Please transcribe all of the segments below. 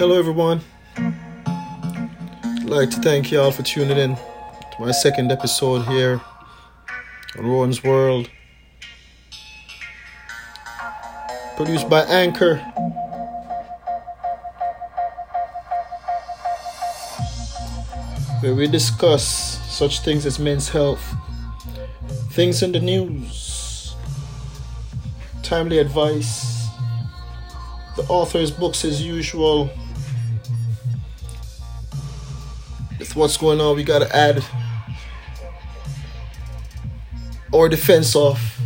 Hello, everyone. I'd like to thank you all for tuning in to my second episode here on Rhoan's World. Produced by Anchor. Where we discuss such things as men's health, things in the news, timely advice, the author's books as usual. What's going on, we gotta add our defense off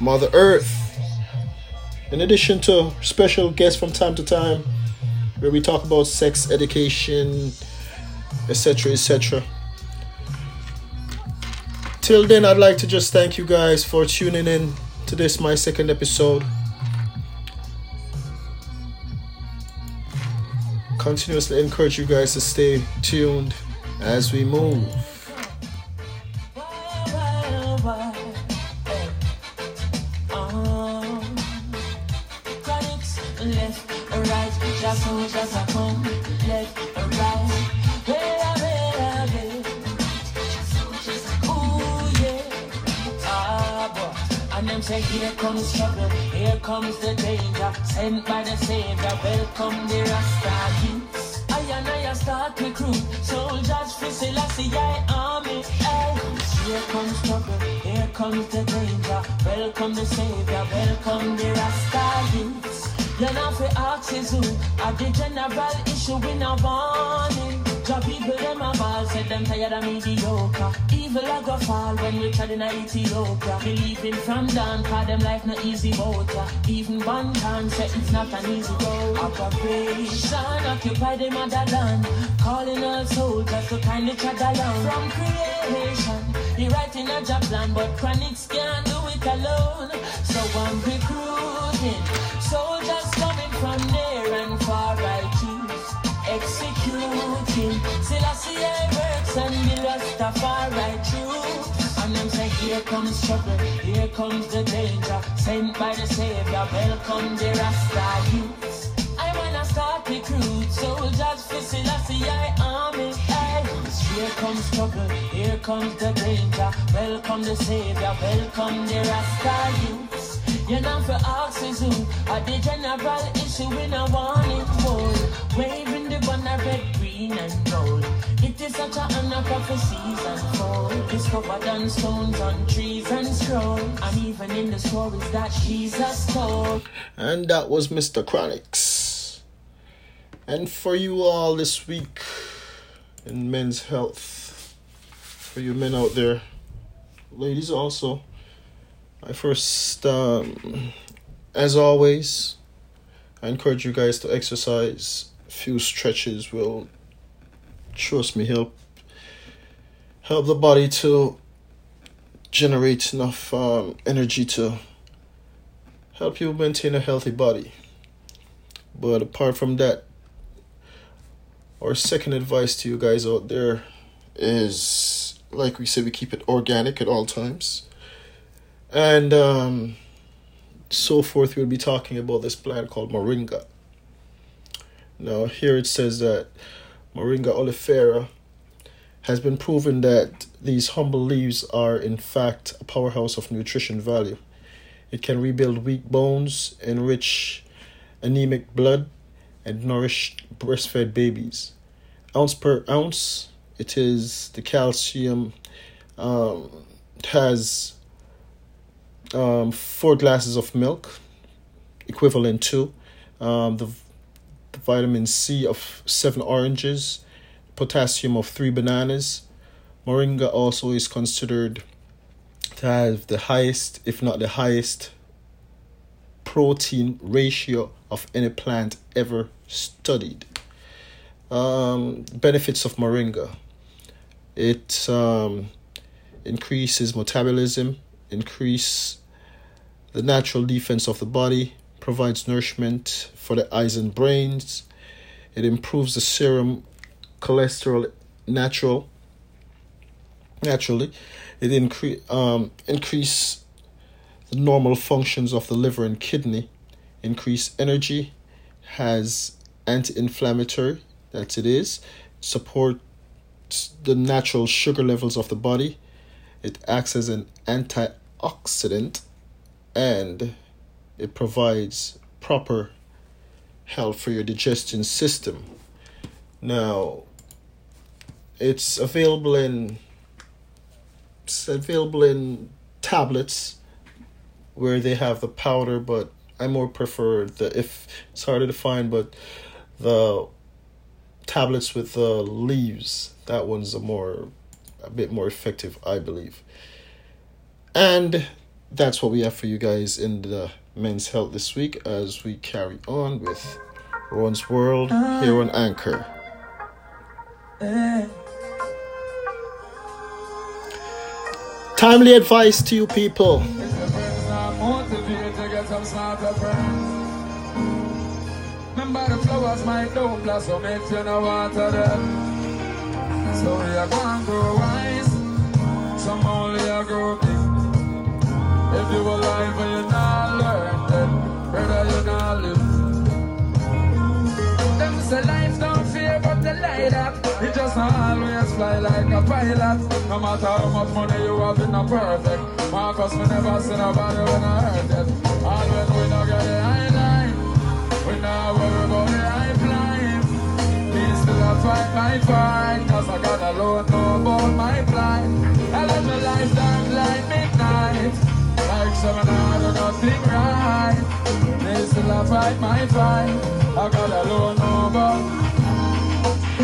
Mother Earth. In addition to special guests from time to time, where we talk about sex education, etc., etc. Till then, I'd like to just thank you guys for tuning in to this, my second episode. Continuously encourage you guys to stay tuned as we move. Comes trouble, here comes the danger, sent by the Savior. Welcome the Rasta youths. I and I start my crew, soldiers for Selassie I army. Here comes trouble, here comes the danger. Welcome the Savior, welcome the Rasta youths. You're not for who are the general issue in a warning. Job people them a ball, said them tired of mediocre. Evil a go fall when we tried in Ethiopia. Believing from down, cause them life no easy boat. Even one time said it's not an easy road. Operation occupy the motherland. Calling all soldiers to kindly tread along. From creation, he writing a job plan, but Chronixx can't do it alone. So I'm recruiting soldiers And the Rastafari truth. And them say here comes trouble, here comes the danger. Sent by the Savior, welcome the Rasta youths. I wanna start recruit soldiers for Selassie I army. Hey, here comes trouble, here comes the danger. Welcome the Savior, welcome the Rasta youths. You're not for who are the general issue in a warning bowl. Waving the banner red, green and gold. It is such an honor prophecies unfold. Discovered on stones, on trees and scroll. And even in the stories that Jesus told. And that was Mr. Chronixx. And for you all this week in men's health, for you men out there, ladies also, I first, um, as always, I encourage you guys to exercise. A few stretches will, trust me, help help the body to generate enough um, energy to help you maintain a healthy body. But apart from that, our second advice to you guys out there is like we said, we keep it organic at all times. And um, so forth, we'll be talking about this plant called Moringa. Now, here it says that Moringa oleifera has been proven that these humble leaves are, in fact, a powerhouse of nutrition value. It can rebuild weak bones, enrich anemic blood, and nourish breastfed babies. Ounce per ounce, it is the calcium um, has um, four glasses of milk, equivalent to um, the, the vitamin C of seven oranges, potassium of three bananas. Moringa also is considered to have the highest, if not the highest, protein ratio of any plant ever studied. Um, benefits of moringa it um, increases metabolism, increase the natural defense of the body, provides nourishment for the eyes and brains. It improves the serum cholesterol natural naturally. It increase um, increase the normal functions of the liver and kidney, increase energy, has anti-inflammatory that it is supports the natural sugar levels of the body it acts as an antioxidant and it provides proper help for your digestion system now it's available in it's available in tablets where they have the powder but I more prefer the if it's harder to find, but the tablets with the leaves that one's a more a bit more effective, I believe. And that's what we have for you guys in the men's health this week as we carry on with Rhoan's World here on ah. Anchor. Eh. Timely advice to you people some smarter friends. Remember the flowers might don't blossom if you know water them. So you can't grow wise, some only are grow big. If you alive and you not learn, brother you not live. Them say life don't fear, but the light up. It just always fly like a pilot. No matter how much money you have, it's not perfect. Marcus, we never see nobody when I heard it. And when we not get the high line, we not worry about the high climb. Me still a fight my fight, cause I got a load know about my plight. I let my life dark like midnight. Like seven hours, I got thing right. Me still a fight my fight, I got a load know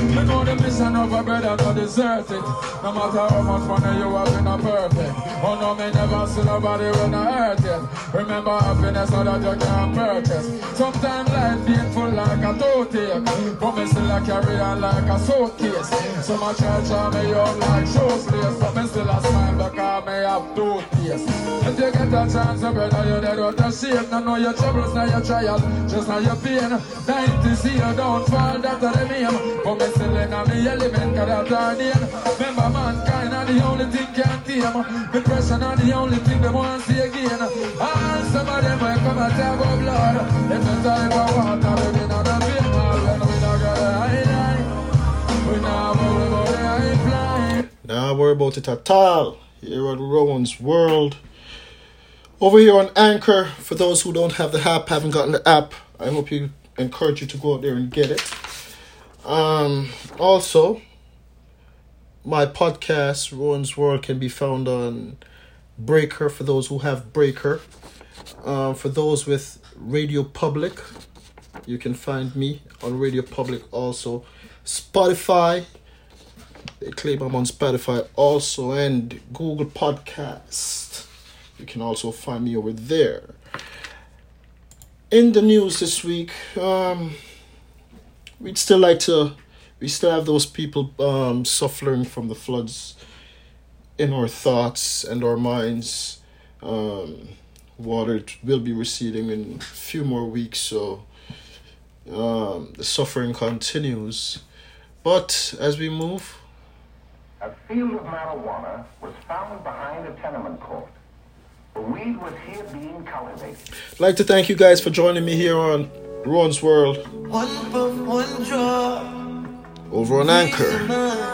me know the mission of a brother to desert it. No matter how much money you have in a perfect. Oh no, me never see nobody when I hurt it. Remember happiness so that you can't purchase. Sometimes life painful like a toe tape. But me still a carry on like a suitcase. So my church on me young like show slaves. But me still a smile because me have toothpaste. If you get a chance, brother, you dead out of shape. Now know your troubles, now your trial. Just now your pain. Dying to see you don't fall, that's the name. Still in a me element, that's our name. Remember mankind are the only thing can tame. Depression are the only thing they want to see again. And some of them will come and talk about blood. The time for water, be not a. When we not a we not worry about the high. Nah, worry about it at all. Here on Rhoan's World. Over here on Anchor, for those who don't have the app, haven't gotten the app, I hope you encourage you to go out there and get it. Um, also, my podcast, Rhoan's World, can be found on Breaker for those who have Breaker. Uh, for those with Radio Public, you can find me on Radio Public also. Spotify, they claim I'm on Spotify also, and Google Podcast. You can also find me over there. In the news this week, um, we'd still like to we still have those people um, suffering from the floods in our thoughts and our minds. Um, water will be receding in a few more weeks, so um, the suffering continues. But as we move, a field of marijuana was found behind a tenement court. The weed was here being cultivated. I'd like to thank you guys for joining me here on Rhoan's World. One one draw. Over on Anchor.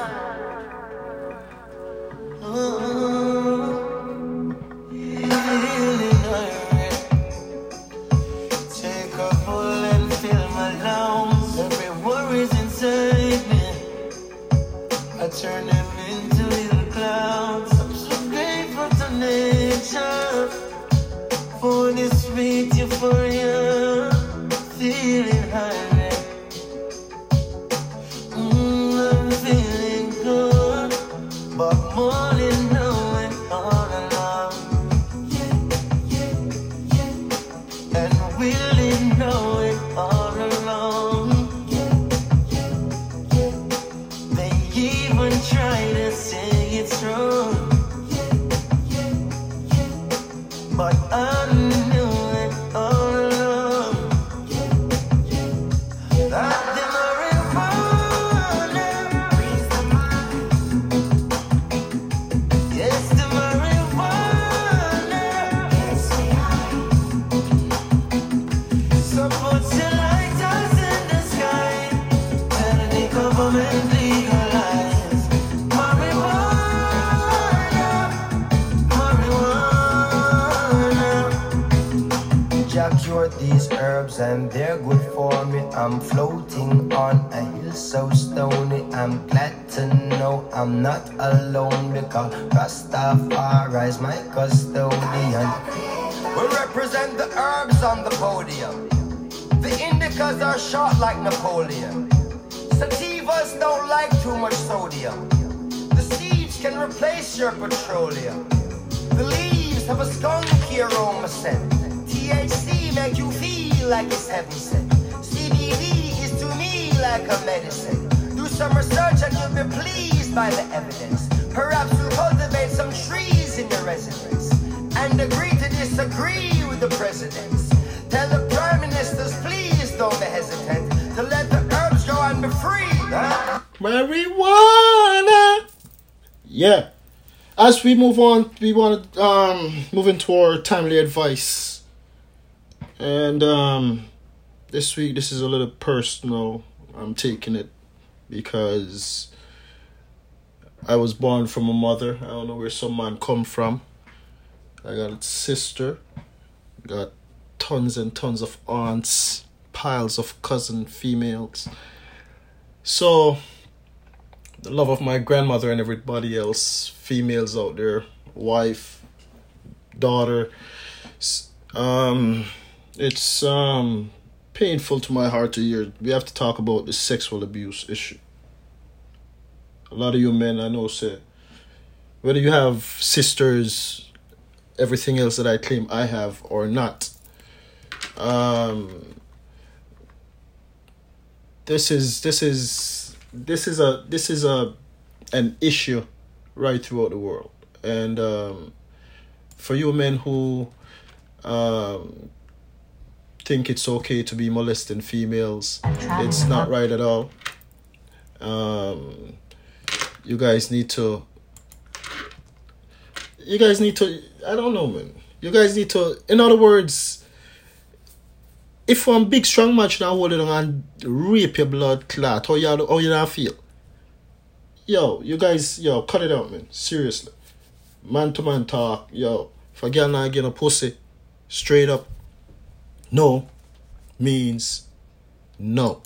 but on the podium. The indicas are short like Napoleon. Sativas don't like too much sodium. The seeds can replace your petroleum. The leaves have a skunky aroma scent. THC make you feel like it's heaven sent. CBD is to me like a medicine. Do some research and you'll be pleased by the evidence. Perhaps you'll cultivate some trees in your residence and agree to disagree with the presidents. Marijuana. Yeah. As we move on, we want to um move into our timely advice. And um this week this is a little personal. I'm taking it because I was born from a mother. I don't know where some man come from. I got a sister. Got tons and tons of aunts, piles of cousin females. So the love of my grandmother and everybody else, females out there, wife, daughter. Um, it's um painful to my heart to hear. We have to talk about the sexual abuse issue. A lot of you men I know say, whether you have sisters, everything else that I claim I have or not. Um, this is this is this is a this is a an issue right throughout the world. And um, for you men who um, think it's okay to be molesting females it's not right at all. Um, you guys need to you guys need to i don't know man. You guys need to in other words if one big strong match now hold it on and rape your blood clot, how you how you not feel? Yo, you guys, yo, cut it out, man. Seriously. Man to man talk, yo. If a girl not getting a pussy, straight up, no means no.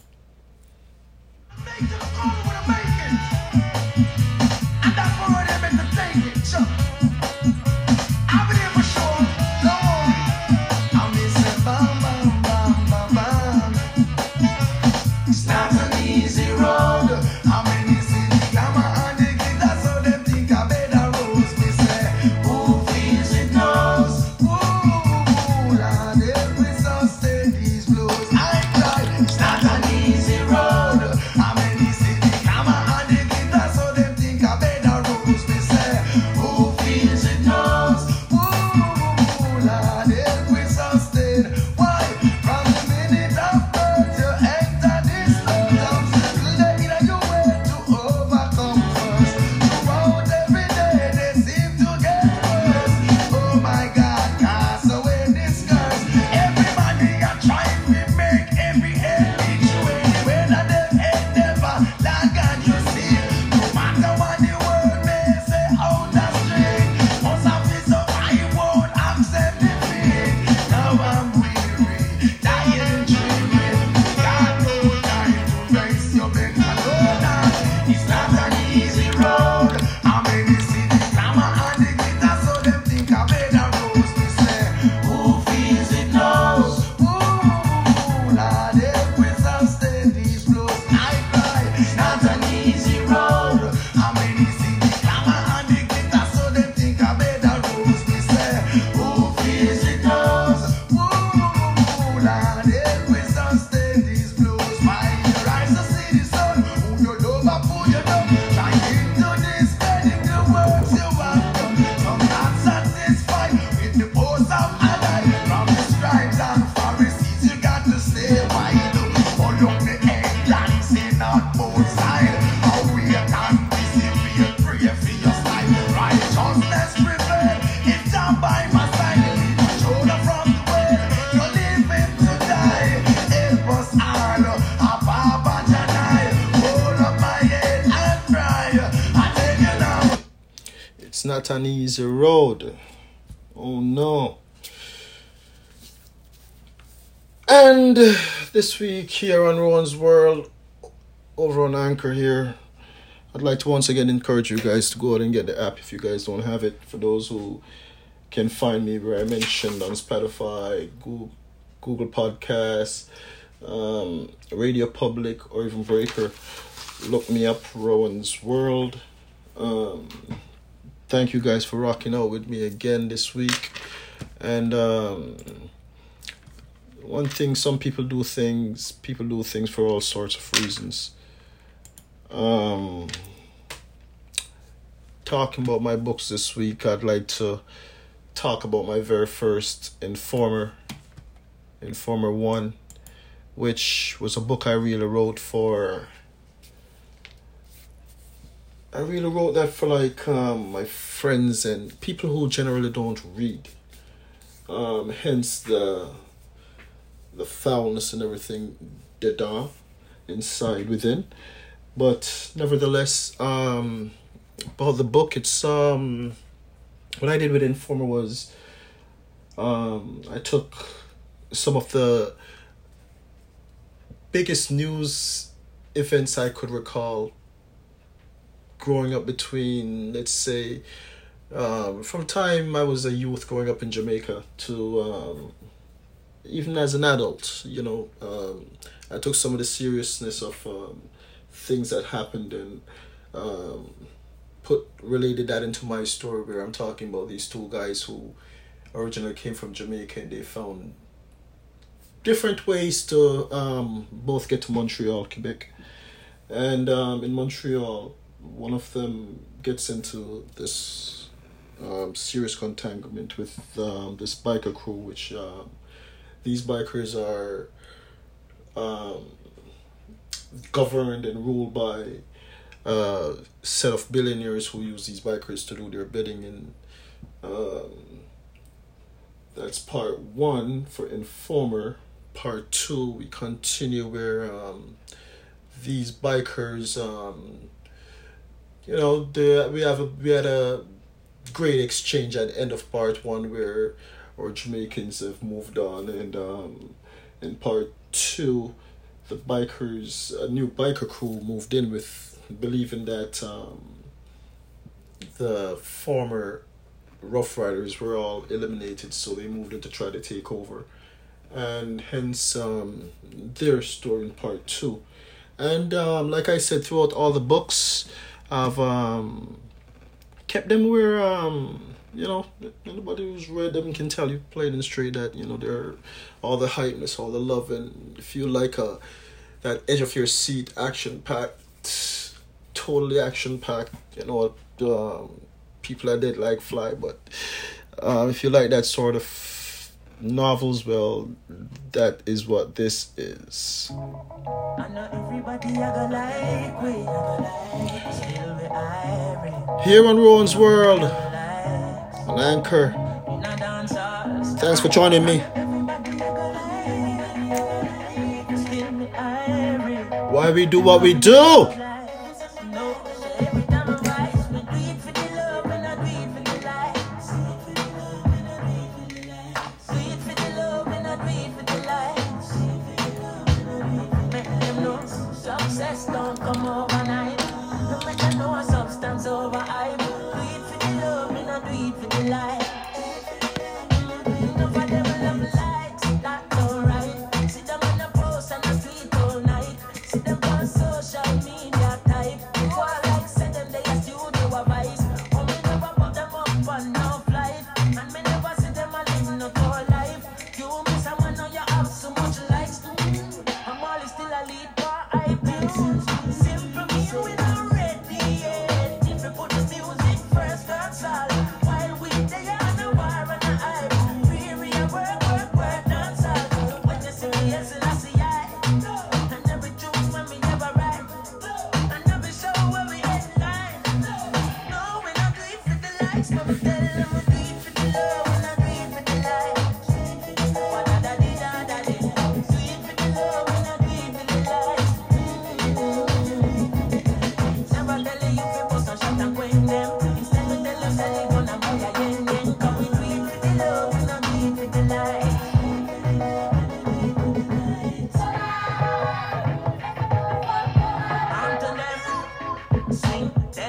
An easy road. Oh no. And this week here on Rhoan's World, over on Anchor here, I'd like to once again encourage you guys to go out and get the app if you guys don't have it. For those who can find me where I mentioned on Spotify, Google, Google Podcasts, um, Radio Public, or even Breaker, look me up, Rhoan's World. Um, thank you guys for rocking out with me again this week. And um, one thing, some people do things, people do things for all sorts of reasons. Um, talking about my books this week, I'd like to talk about my very first Informer, Informer 1, which was a book I really wrote for. I really wrote that for like um, my friends and people who generally don't read. Um, hence the the foulness and everything, the da inside within. But nevertheless, um, about the book, it's um, what I did with Informer was, um, I took some of the biggest news events I could recall growing up between, let's say, um, from time I was a youth growing up in Jamaica to um, even as an adult, you know, um, I took some of the seriousness of um, things that happened and um, put related that into my story where I'm talking about these two guys who originally came from Jamaica and they found different ways to both get to Montreal, Quebec. And in Montreal, one of them gets into this um, serious entanglement with um, this biker crew, which um, these bikers are um, governed and ruled by a set of billionaires who use these bikers to do their bidding. And um, that's part one for informer. Part two we continue where um, these bikers um, you know the we have a we had a great exchange at the end of part one where our Jamaicans have moved on and um, in part two the bikers a new biker crew moved in with believing that um, the former Rough Riders were all eliminated so they moved in to try to take over. And hence um, their story in part two. And um, like I said throughout all the books I've um, kept them where um, you know anybody who's read them can tell you plain and straight that you know they're all the hypeness all the love and if you like a that edge of your seat action packed totally action packed you know um, people are dead like fly but uh, if you like that sort of novels well that is what this is. I know everybody I go like we, I go like still we irie. here on Rhoan's World on Anchor. In a dance hall, thanks for joining me. Everybody I go like, still we irie. why we do what we do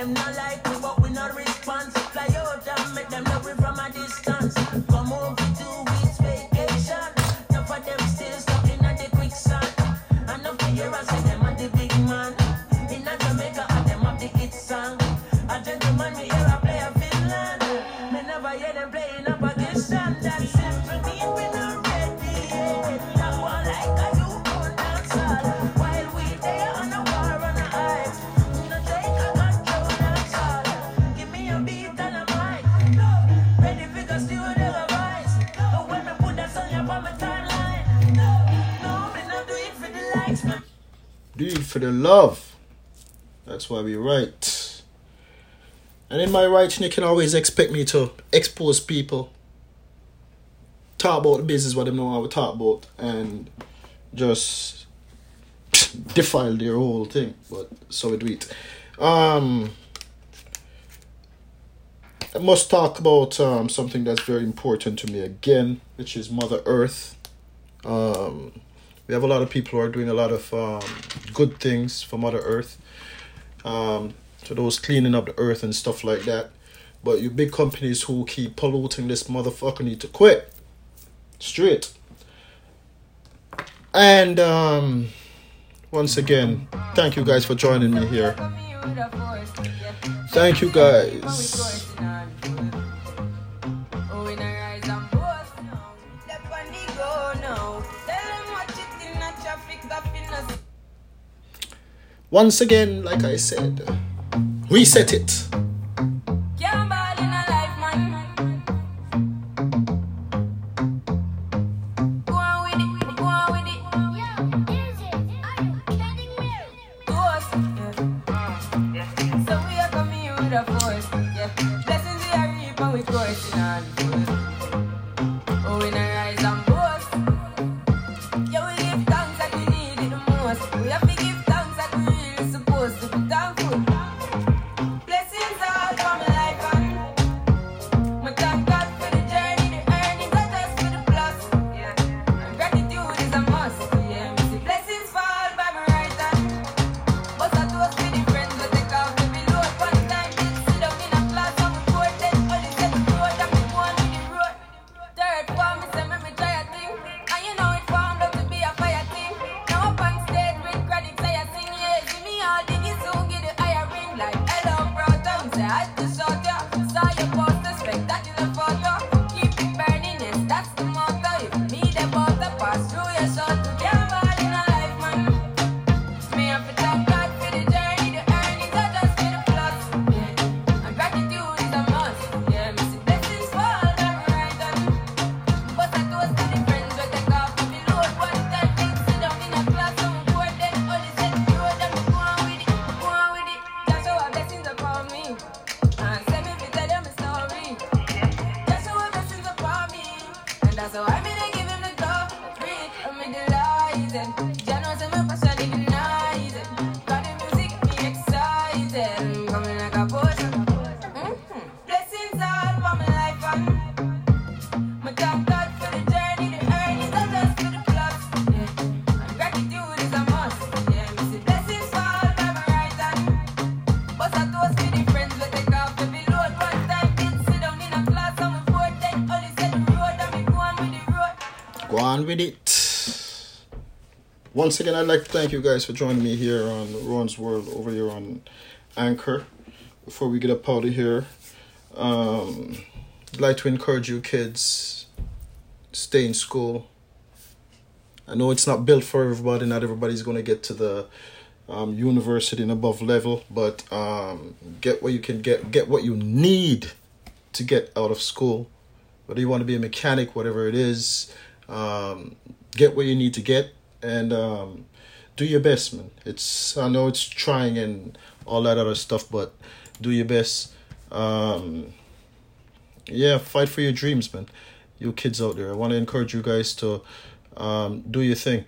Them not like for the love. That's why we write. And in my writing, you can always expect me to expose people, talk about the business, what they know how to talk about, and just defile their whole thing. But so we do it. Um, I must talk about um, something that's very important to me again, which is Mother Earth. Um, we have a lot of people who are doing a lot of um, good things for Mother Earth. Um, so those cleaning up the earth and stuff like that. But you big companies who keep polluting this motherfucker need to quit. Straight. And um, once again, thank you guys for joining me here. Thank you guys. Once again, like I said, reset it. Once again, I'd like to thank you guys for joining me here on Rhoan's World over here on Anchor. Before we get up out of here, um, I'd like to encourage you kids stay in school. I know it's not built for everybody. Not everybody's going to get to the um, university and above level, but um, get what you can get. Get what you need to get out of school. Whether you want to be a mechanic, whatever it is, um, get what you need to get and um, do your best, man. It's I know it's trying and all that other stuff, but do your best. Um, yeah, fight for your dreams, man. You kids out there, I want to encourage you guys to um, do your thing.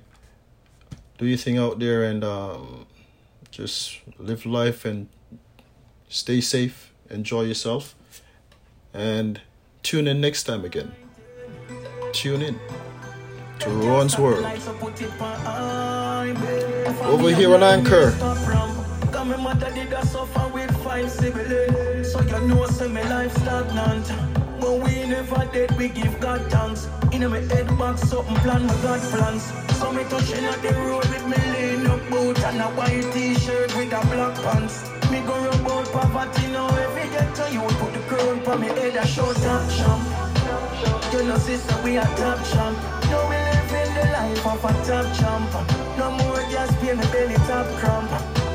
Do your thing out there and um, just live life and stay safe. Enjoy yourself, and tune in next time again. Tune in to Rhoan's World over here on Anchor. My. So you know, say me life stagnant. But we never dead, we give God thanks. In my head back, something plan, my God plans. So me touching at the road with me lean up boot and a white t-shirt with a black pants. Me go rub out poverty now, every get to you put the crown for me head a short top champ. You know, sister, we a top champ. Living the life of a top champ. No more just pay me belly top cramp.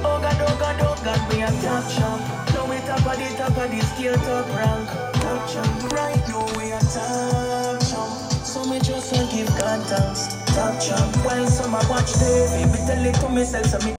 Oh God, oh God, oh God, we a top champ. Now we top of the top of the scale top rank. Top champ, right now we a top champ. So me just want give God thanks. Top champ, while some I watch TV, me tell it to myself, so me